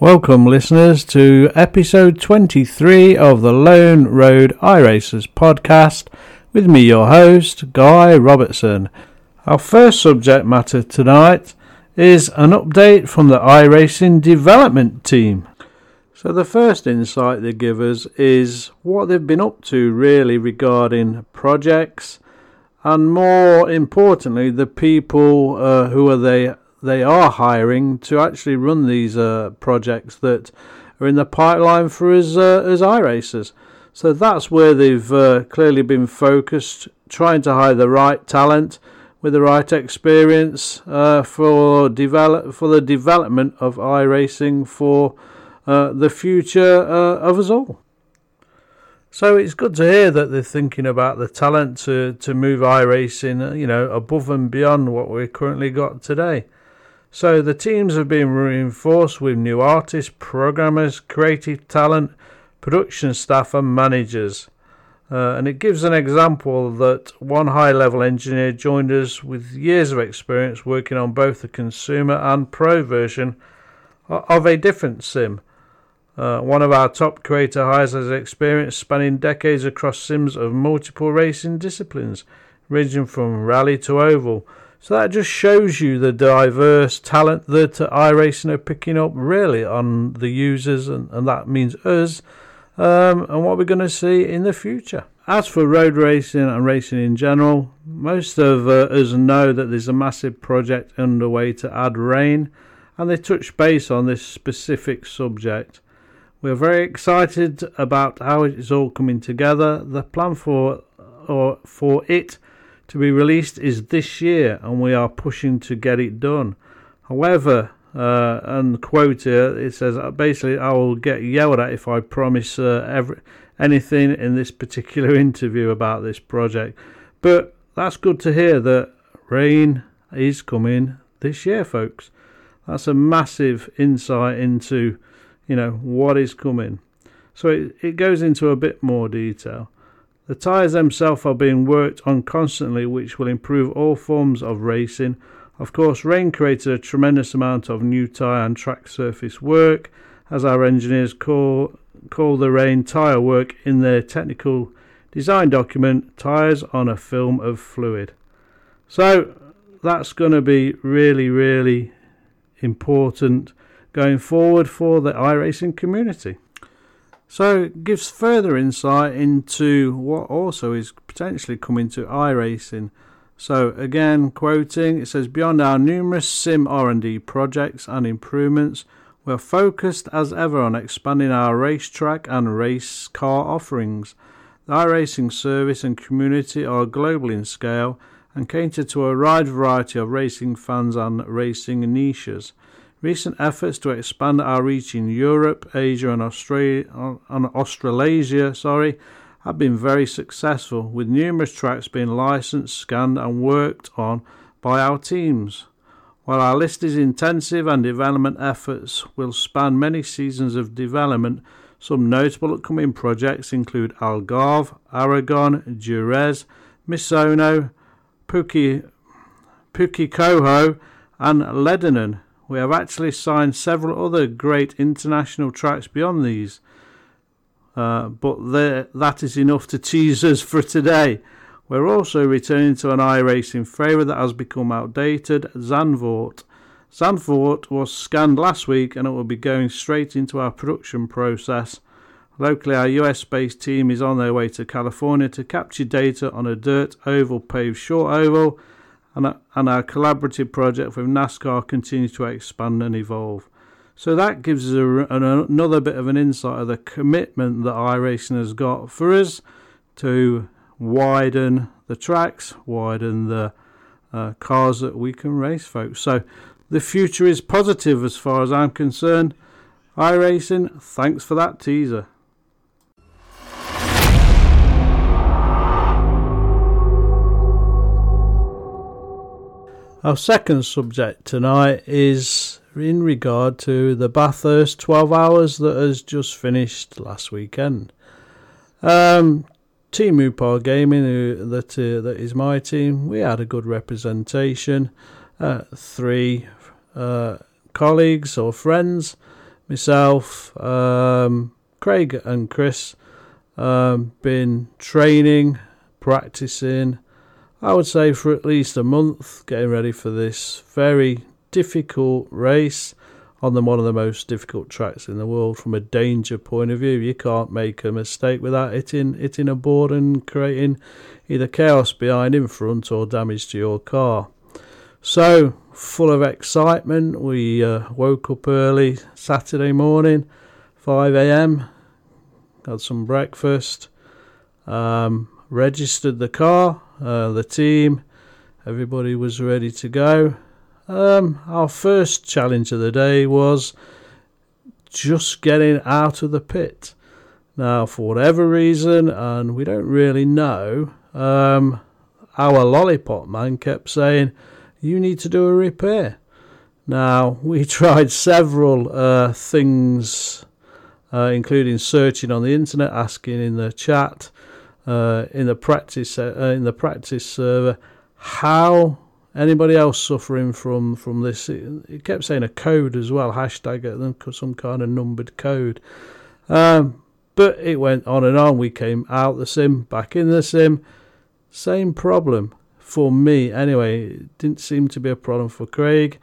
Welcome, listeners, to episode 23 of the Lone Road iRacers podcast with me, your host, Guy Robertson. Our first subject matter tonight is an update from the iRacing development team. So, the first insight they give us is what they've been up to really regarding projects and more importantly, the people uh, who are they they are hiring to actually run these uh, projects that are in the pipeline for us uh, as iRacers. So that's where they've uh, clearly been focused, trying to hire the right talent with the right experience uh, for develop for the development of iRacing for uh, the future uh, of us all. So it's good to hear that they're thinking about the talent to, to move iRacing, you know, above and beyond what we've currently got today. So the teams have been reinforced with new artists, programmers, creative talent, production staff, and managers. Uh, and it gives an example that one high level engineer joined us with years of experience working on both the consumer and pro version of a different sim. Uh, one of our top creator hires has experience spanning decades across sims of multiple racing disciplines, ranging from rally to oval so that just shows you the diverse talent that iRacing are picking up really on the users, and, and that means us, um, and what we're going to see in the future. As for road racing and racing in general, most of uh, us know that there's a massive project underway to add rain, and they touch base on this specific subject. We're very excited about how it's all coming together. The plan for or for it to be released is this year, and we are pushing to get it done. However, uh, and quote here, it says uh, basically, I will get yelled at if I promise uh, every, anything in this particular interview about this project. But that's good to hear that rain is coming this year, folks. That's a massive insight into, you know, what is coming. So it, it goes into a bit more detail. The tyres themselves are being worked on constantly, which will improve all forms of racing. Of course, rain created a tremendous amount of new tyre and track surface work, as our engineers call, call the rain tyre work in their technical design document tyres on a film of fluid. So that's going to be really, really important going forward for the iRacing community. So it gives further insight into what also is potentially coming to iRacing. So again, quoting, it says beyond our numerous sim R&D projects and improvements, we're focused as ever on expanding our racetrack and race car offerings. The iRacing service and community are global in scale and cater to a wide variety of racing fans and racing niches. Recent efforts to expand our reach in Europe, Asia, and Australia, and Australasia, sorry, have been very successful, with numerous tracks being licensed, scanned, and worked on by our teams. While our list is intensive and development efforts will span many seasons of development, some notable upcoming projects include Algarve, Aragon, Jerez, Misano, Puki, Pukekohe, and Lebanon. We have actually signed several other great international tracks beyond these, uh, but that is enough to tease us for today. We're also returning to an iRacing favourite that has become outdated, Zandvoort. Zandvoort was scanned last week and it will be going straight into our production process. Locally, our US based team is on their way to California to capture data on a dirt oval paved short oval and, and our collaborative project with NASCAR continues to expand and evolve. So that gives us a, an, another bit of an insight of the commitment that iRacing has got for us to widen the tracks, widen the uh, cars that we can race, folks. So the future is positive as far as I'm concerned. iRacing, thanks for that teaser. Our second subject tonight is in regard to the Bathurst 12 hours that has just finished last weekend. Um, team Upar Gaming, who, that uh, that is my team, we had a good representation. Uh, three uh, colleagues or friends, myself, um, Craig, and Chris, um, been training, practicing. I would say for at least a month, getting ready for this very difficult race on the, one of the most difficult tracks in the world from a danger point of view. You can't make a mistake without hitting hitting a board and creating either chaos behind, in front, or damage to your car. So, full of excitement, we uh, woke up early Saturday morning, 5 a.m., had some breakfast, um, registered the car, uh, the team, everybody was ready to go. Um, our first challenge of the day was just getting out of the pit. Now, for whatever reason, and we don't really know, um, our lollipop man kept saying, You need to do a repair. Now, we tried several uh, things, uh, including searching on the internet, asking in the chat, uh, in the practice uh, in the practice server, how Anybody else suffering from from this? It, kept saying a code as well, hashtag it, some kind of numbered code. Um, but it went on and on. We came out the sim, back in the sim. Same problem for me anyway. It didn't seem to be a problem for Craig.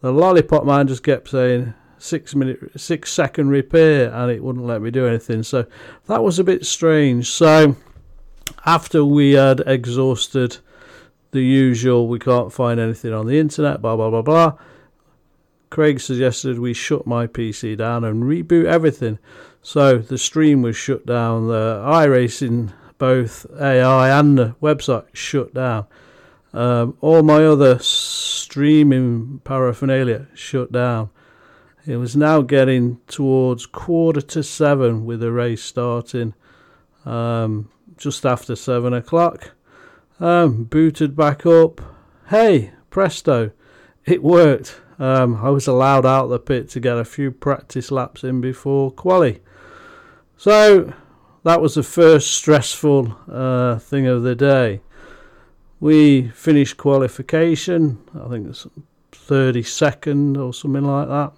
The lollipop man just kept saying six minute, six second repair, and it wouldn't let me do anything. So that was a bit strange. So after we had exhausted the usual, we can't find anything on the internet, blah, blah, blah, blah. Craig suggested we shut my PC down and reboot everything. So the stream was shut down, the iRacing, both AI and the website shut down. Um, all my other streaming paraphernalia shut down. It was now getting towards quarter to seven with the race starting um, just after seven o'clock. Um, booted back up. Hey, presto, it worked. Um, I was allowed out the pit to get a few practice laps in before quali. So that was the first stressful uh, thing of the day. We finished qualification, I think it's 32nd or something like that.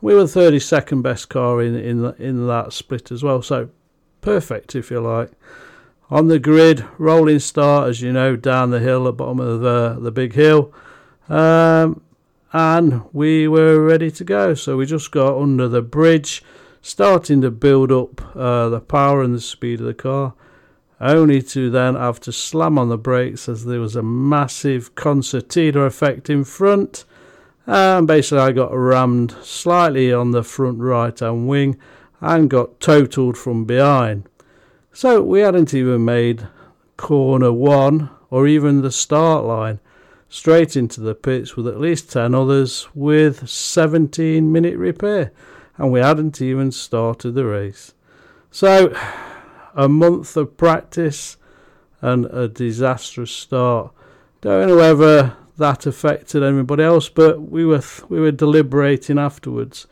We were the 32nd best car in in in that split as well, so perfect if you like on the grid, rolling start, as you know, down the hill, the bottom of the, the big hill. Um, and we were ready to go. So we just got under the bridge, starting to build up uh, the power and the speed of the car, only to then have to slam on the brakes as there was a massive concertina effect in front. And basically, I got rammed slightly on the front right hand wing and got totaled from behind. So we hadn't even made corner one or even the start line. Straight into the pits with at least 10 others with 17 minute repair. And we hadn't even started the race. So, a month of practice and a disastrous start. Don't know whether that affected anybody else, but we were we were deliberating afterwards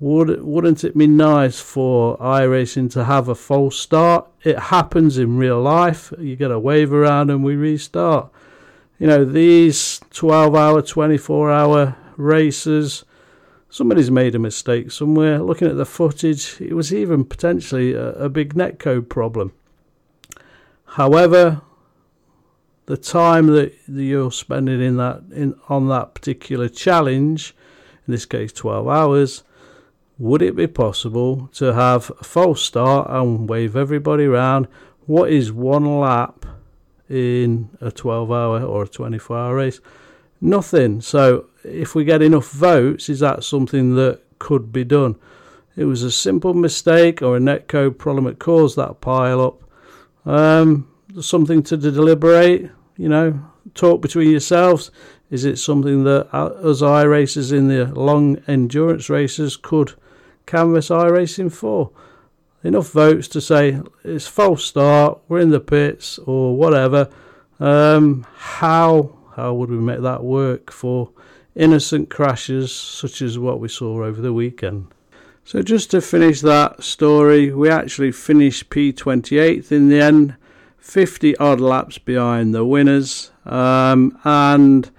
would, wouldn't it be nice for iRacing to have a false start? It happens in real life. You get a wave around and we restart. You know, these 12 hour, 24 hour races, somebody's made a mistake somewhere. Looking at the footage, it was even potentially a, a big netcode problem. However, the time that you're spending in that in on that particular challenge, in this case 12 hours, would it be possible to have a false start and wave everybody around? What is one lap in a 12 hour or a 24 hour race? Nothing. So, if we get enough votes, is that something that could be done? It was a simple mistake or a netcode problem that caused that pile up. Um, something to deliberate, you know, talk between yourselves. Is it something that us iRacers in the long endurance races could canvas iRacing for. Enough votes to say it's false start, we're in the pits or whatever. Um, how How would we make that work for innocent crashes such as what we saw over the weekend? So, just to finish that story, we actually finished P28th in the end, 50 odd laps behind the winners. Um, and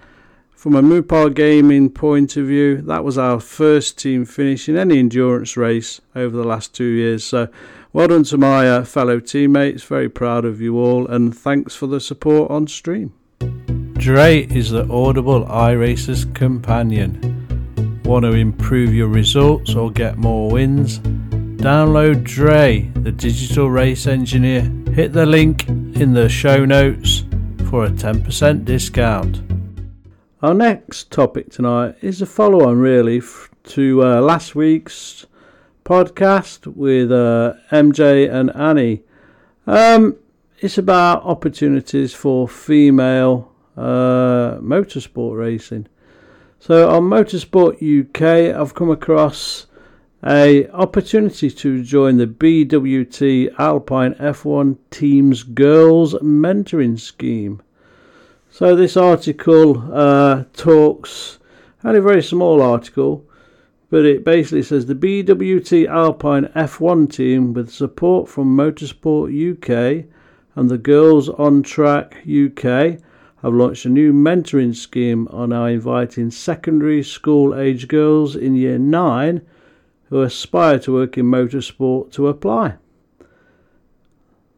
from a Mupar Gaming point of view, that was our first team finish in any endurance race over the last two years. So, well done to my uh, fellow teammates. Very proud of you all, and thanks for the support on stream. Dre is the Audible iRacer's companion. Want to improve your results or get more wins? Download Dre, the digital race engineer. Hit the link in the show notes for a 10% discount. Our next topic tonight is a follow on, really, to uh, last week's podcast with uh, MJ and Annie. Um, it's about opportunities for female uh, motorsport racing. So on Motorsport UK, I've come across a opportunity to join the BWT Alpine F1 Teams Girls Mentoring Scheme. So this article uh, talks, only a very small article, but it basically says the BWT Alpine F1 team, with support from Motorsport UK and the Girls on Track UK, have launched a new mentoring scheme are inviting secondary school age girls in year 9 who aspire to work in motorsport to apply.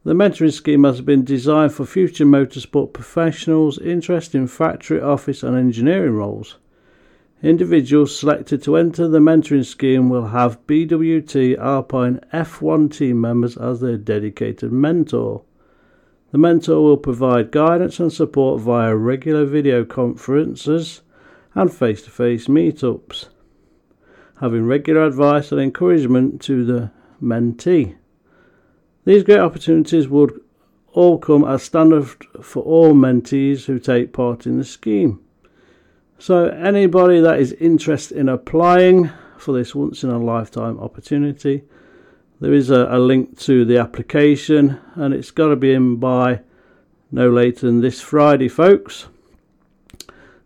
The mentoring scheme has been designed for future motorsport professionals interested in factory, office, and engineering roles. Individuals selected to enter the mentoring scheme will have BWT Alpine F1 team members as their dedicated mentor. The mentor will provide guidance and support via regular video conferences and face to face meetups, having regular advice and encouragement to the mentee. These great opportunities would all come as standard for all mentees who take part in the scheme. So, anybody that is interested in applying for this once in a lifetime opportunity, there is a, a link to the application and it's got to be in by no later than this Friday, folks.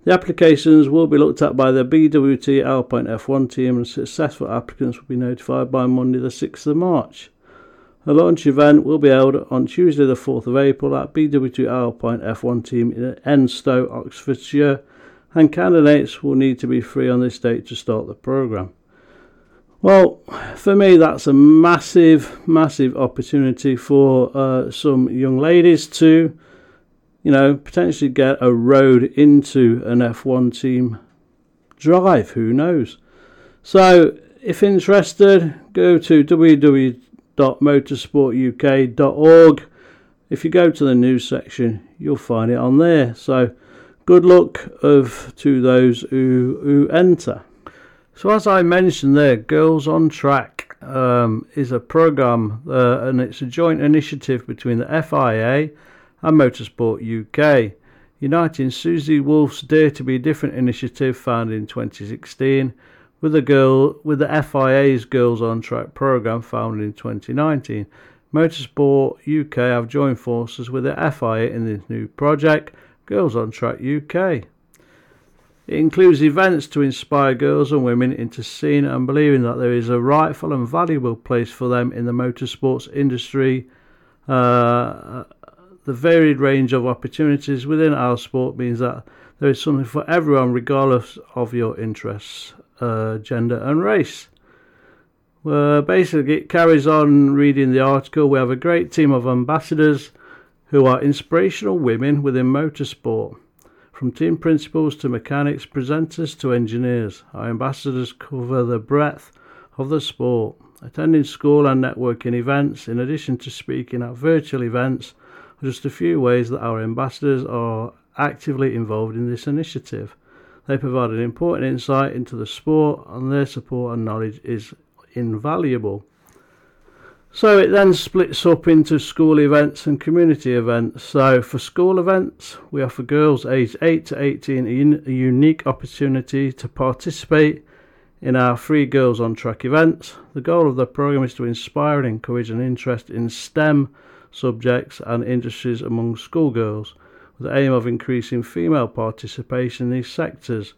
The applications will be looked at by the BWT Alpine F1 team and successful applicants will be notified by Monday the 6th of March. A launch event will be held on Tuesday the 4th of April at BWT Alpine F1 team in Enstone, Oxfordshire and candidates will need to be free on this date to start the programme. Well, for me, that's a massive, massive opportunity for uh, some young ladies to, you know, potentially get a road into an F1 team drive. Who knows? So, if interested, go to www.motorsportuk.org. If you go to the news section, you'll find it on there. So, good luck of to those who who enter. So, as I mentioned there, Girls on Track um, is a program uh, and it's a joint initiative between the FIA and Motorsport UK, uniting Susie Wolff's Dare to Be Different initiative founded in 2016 with the girl with the FIA's Girls on Track program founded in 2019. Motorsport UK have joined forces with the FIA in this new project, Girls on Track UK. It includes events to inspire girls and women into seeing and believing that there is a rightful and valuable place for them in the motorsports industry. Uh, the varied range of opportunities within our sport means that there is something for everyone, regardless of your interests, uh, gender, and race. Uh, basically, it carries on reading the article. We have a great team of ambassadors who are inspirational women within motorsport. From team principals to mechanics, presenters to engineers, our ambassadors cover the breadth of the sport, attending school and networking events, in addition to speaking at virtual events, are just a few ways that our ambassadors are actively involved in this initiative. They provide an important insight into the sport, and their support and knowledge is invaluable. So it then splits up into school events and community events. So for school events, we offer girls aged 8 to 18 a unique opportunity to participate in our free Girls on Track events. The goal of the program is to inspire and encourage an interest in STEM subjects and industries among schoolgirls. With the aim of increasing female participation in these sectors,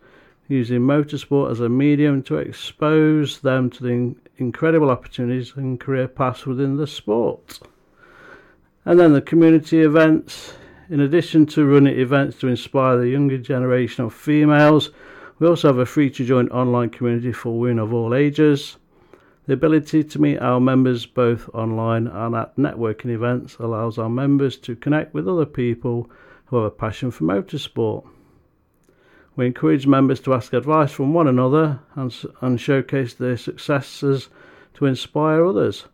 using motorsport as a medium to expose them to the incredible opportunities and career paths within the sport. And then the community events. In addition to running events to inspire the younger generation of females, we also have a free to join online community for women of all ages. The ability to meet our members both online and at networking events allows our members to connect with other people who have a passion for motorsport. We encourage members to ask advice from one another and, and showcase their successes to inspire others,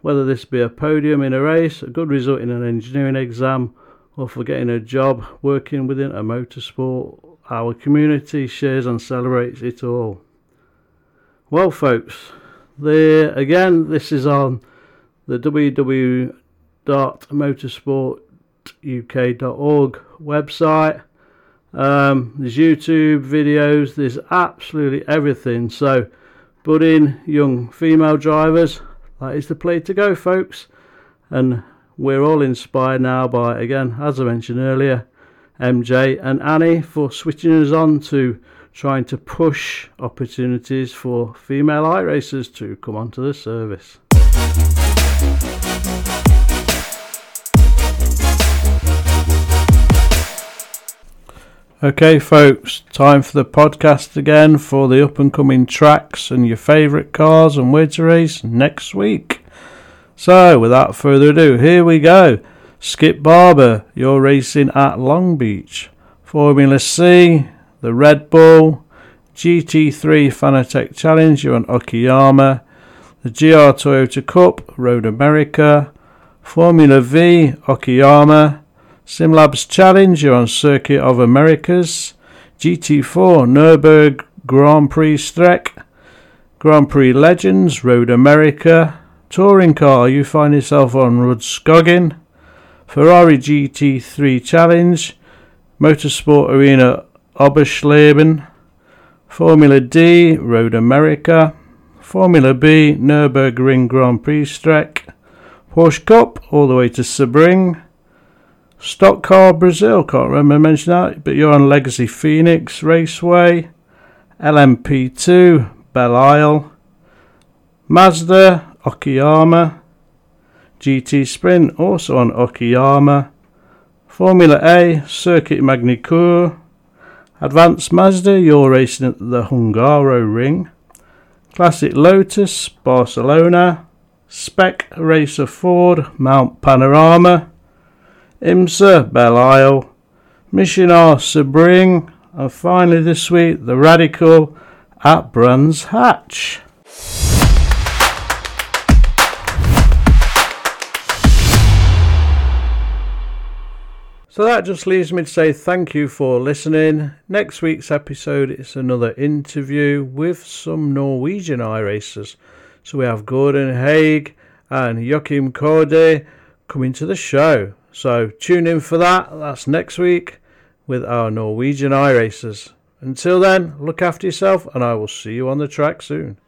whether this be a podium in a race, a good result in an engineering exam, or for getting a job working within a motorsport. Our community shares and celebrates it all. Well, folks, there again, this is on the www.motorsportuk.org website. Um, there's YouTube videos, there's absolutely everything. So, in young female drivers. That is the play to go, folks. And we're all inspired now by, again, as I mentioned earlier, MJ and Annie for switching us on to trying to push opportunities for female iRacers to come onto the service. Okay, folks, time for the podcast again for the up and coming tracks and your favourite cars and where to race next week. So, without further ado, here we go. Skip Barber, you're racing at Long Beach. Formula C, the Red Bull, GT3 Fanatec Challenge, you're on Okayama, the GR Toyota Cup, Road America, Formula V, Okayama, SimLabs Challenge, you're on Circuit of Americas, GT4 Nürburg Grand Prix Streck, Grand Prix Legends, Road America, Touring Car, you find yourself on Rudskogen, Ferrari GT3 Challenge, Motorsport Arena Oschersleben, Formula D, Road America, Formula B, Nürburgring Grand Prix Streck, Porsche Cup all the way to Sebring, Stock Car Brazil, can't remember mentioning that, but you're on Legacy Phoenix Raceway, LMP2, Belle Isle, Mazda, Okayama, GT Sprint also on Okayama, Formula A, Circuit Magny-Cours, Advanced Mazda, you're racing at the Hungaroring. Classic Lotus, Barcelona. Spec Racer Ford, Mount Panorama. IMSA, Belle Isle. Mission R, Sebring. And finally this week, the Radical at Brands Hatch. So that just leaves me to say thank you for listening. Next week's episode is another interview with some Norwegian iRacers. So we have Gordon Haig and Joachim Kode coming to the show. So tune in for that. That's next week with our Norwegian iRacers. Until then, look after yourself and I will see you on the track soon.